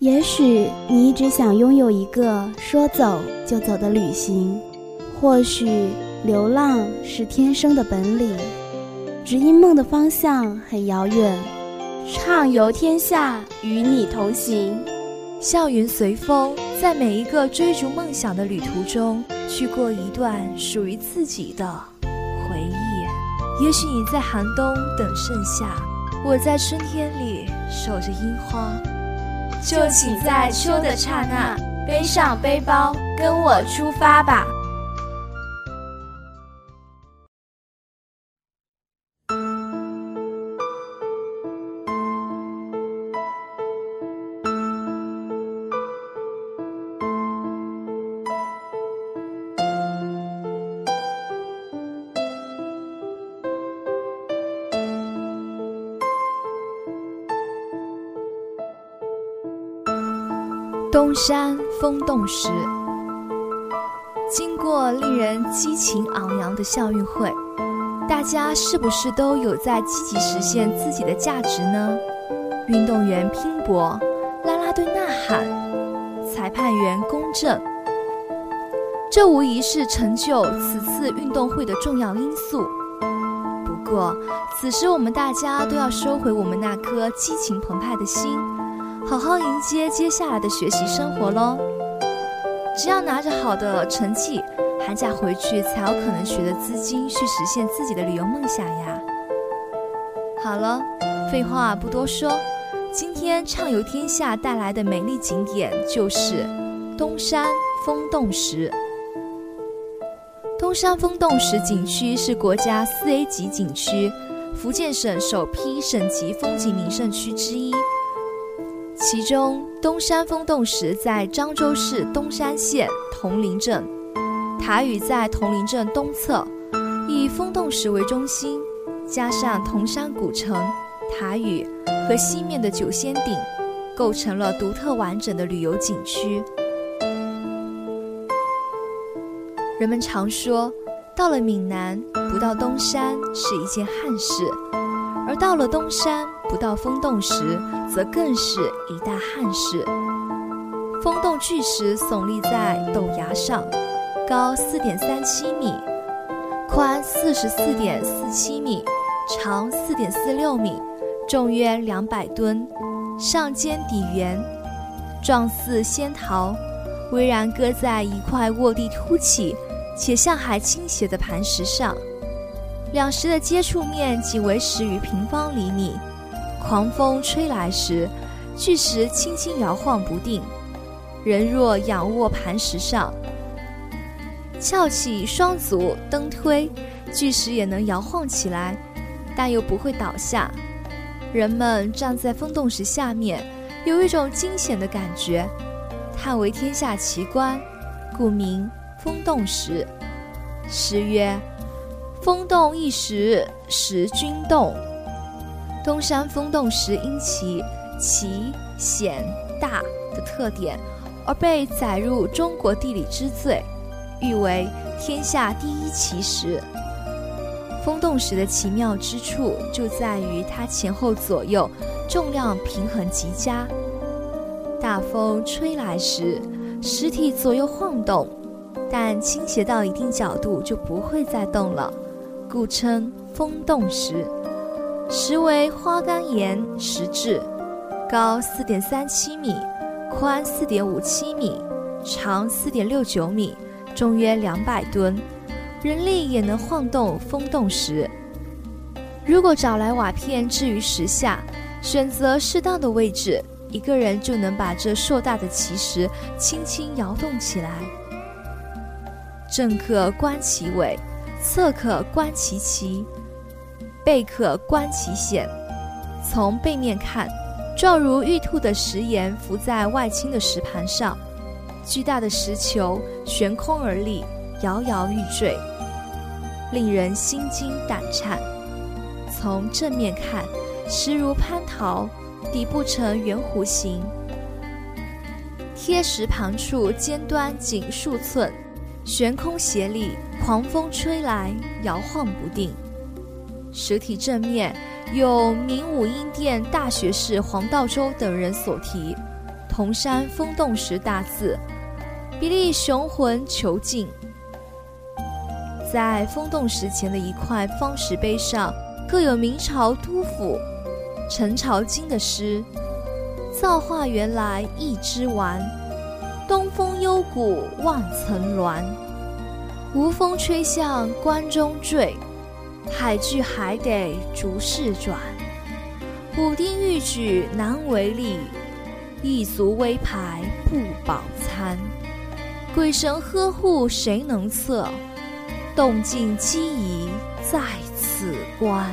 也许你一直想拥有一个说走就走的旅行，或许流浪是天生的本领，只因梦的方向很遥远。畅游天下，与你同行。笑云随风，在每一个追逐梦想的旅途中，去过一段属于自己的回忆。也许你在寒冬等盛夏，我在春天里守着樱花。就请在秋的刹那背上背包，跟我出发吧。东山风动石，经过令人激情昂扬的校运会，大家是不是都有在积极实现自己的价值呢？运动员拼搏，啦啦队呐喊，裁判员公正，这无疑是成就此次运动会的重要因素。不过，此时我们大家都要收回我们那颗激情澎湃的心。好好迎接接下来的学习生活喽！只要拿着好的成绩，寒假回去才有可能取得资金去实现自己的旅游梦想呀。好了，废话不多说，今天畅游天下带来的美丽景点就是东山风洞石。东山风洞石景区是国家四 A 级景区，福建省首批省级风景名胜区之一。其中，东山风洞石在漳州市东山县铜陵镇，塔屿在铜陵镇东侧，以风洞石为中心，加上铜山古城、塔屿和西面的九仙顶，构成了独特完整的旅游景区。人们常说，到了闽南不到东山是一件憾事，而到了东山。不到风洞时，则更是一大憾事。风洞巨石耸立在陡崖上，高四点三七米，宽四十四点四七米，长四点四六米，重约两百吨，上尖底圆，状似仙桃，巍然搁在一块卧地凸起且向海倾斜的磐石上，两石的接触面仅为十余平方厘米。狂风吹来时，巨石轻轻摇晃不定。人若仰卧磐石上，翘起双足蹬推，巨石也能摇晃起来，但又不会倒下。人们站在风洞石下面，有一种惊险的感觉，叹为天下奇观，故名风洞石。诗曰：“风洞一时，石君动。”东山风洞石因其奇险大的特点，而被载入中国地理之最，誉为天下第一奇石。风洞石的奇妙之处就在于它前后左右重量平衡极佳，大风吹来时，石体左右晃动，但倾斜到一定角度就不会再动了，故称风洞石。石为花岗岩石质，高四点三七米，宽四点五七米，长四点六九米，重约两百吨，人力也能晃动风洞石。如果找来瓦片置于石下，选择适当的位置，一个人就能把这硕大的奇石轻轻摇动起来。正可观其尾，侧可观其奇。背可观其险，从背面看，状如玉兔的石岩浮在外倾的石盘上，巨大的石球悬空而立，摇摇欲坠，令人心惊胆颤。从正面看，石如蟠桃，底部呈圆弧形，贴石盘处尖端仅数寸，悬空斜立，狂风吹来，摇晃不定。实体正面有明武英殿大学士黄道周等人所题，铜山风洞石大字，比利雄浑遒劲。在风洞石前的一块方石碑上，刻有明朝督府陈朝金的诗：“造化原来一枝丸，东风幽谷万层峦。无风吹向关中坠，海聚还得逐世转。武丁欲举难为力，一足微排不饱餐。鬼神呵护谁能测？”动静机宜在此关。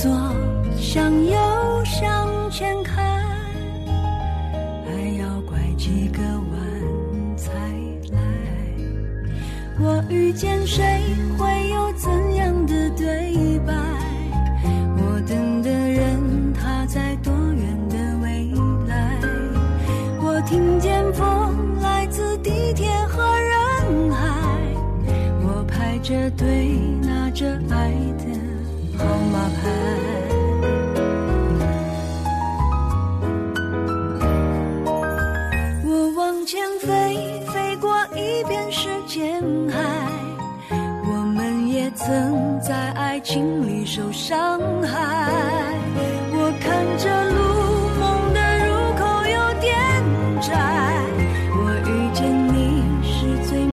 左，向右，向前看，还要拐几个弯才来。我遇见谁，会有怎样的对白？我等的人，他在多远的未来？我听见风来自地铁和人海，我排着队拿着爱的号码牌。我往前飞，飞过一片时间海。我们也曾在爱情里受伤害。我看着路。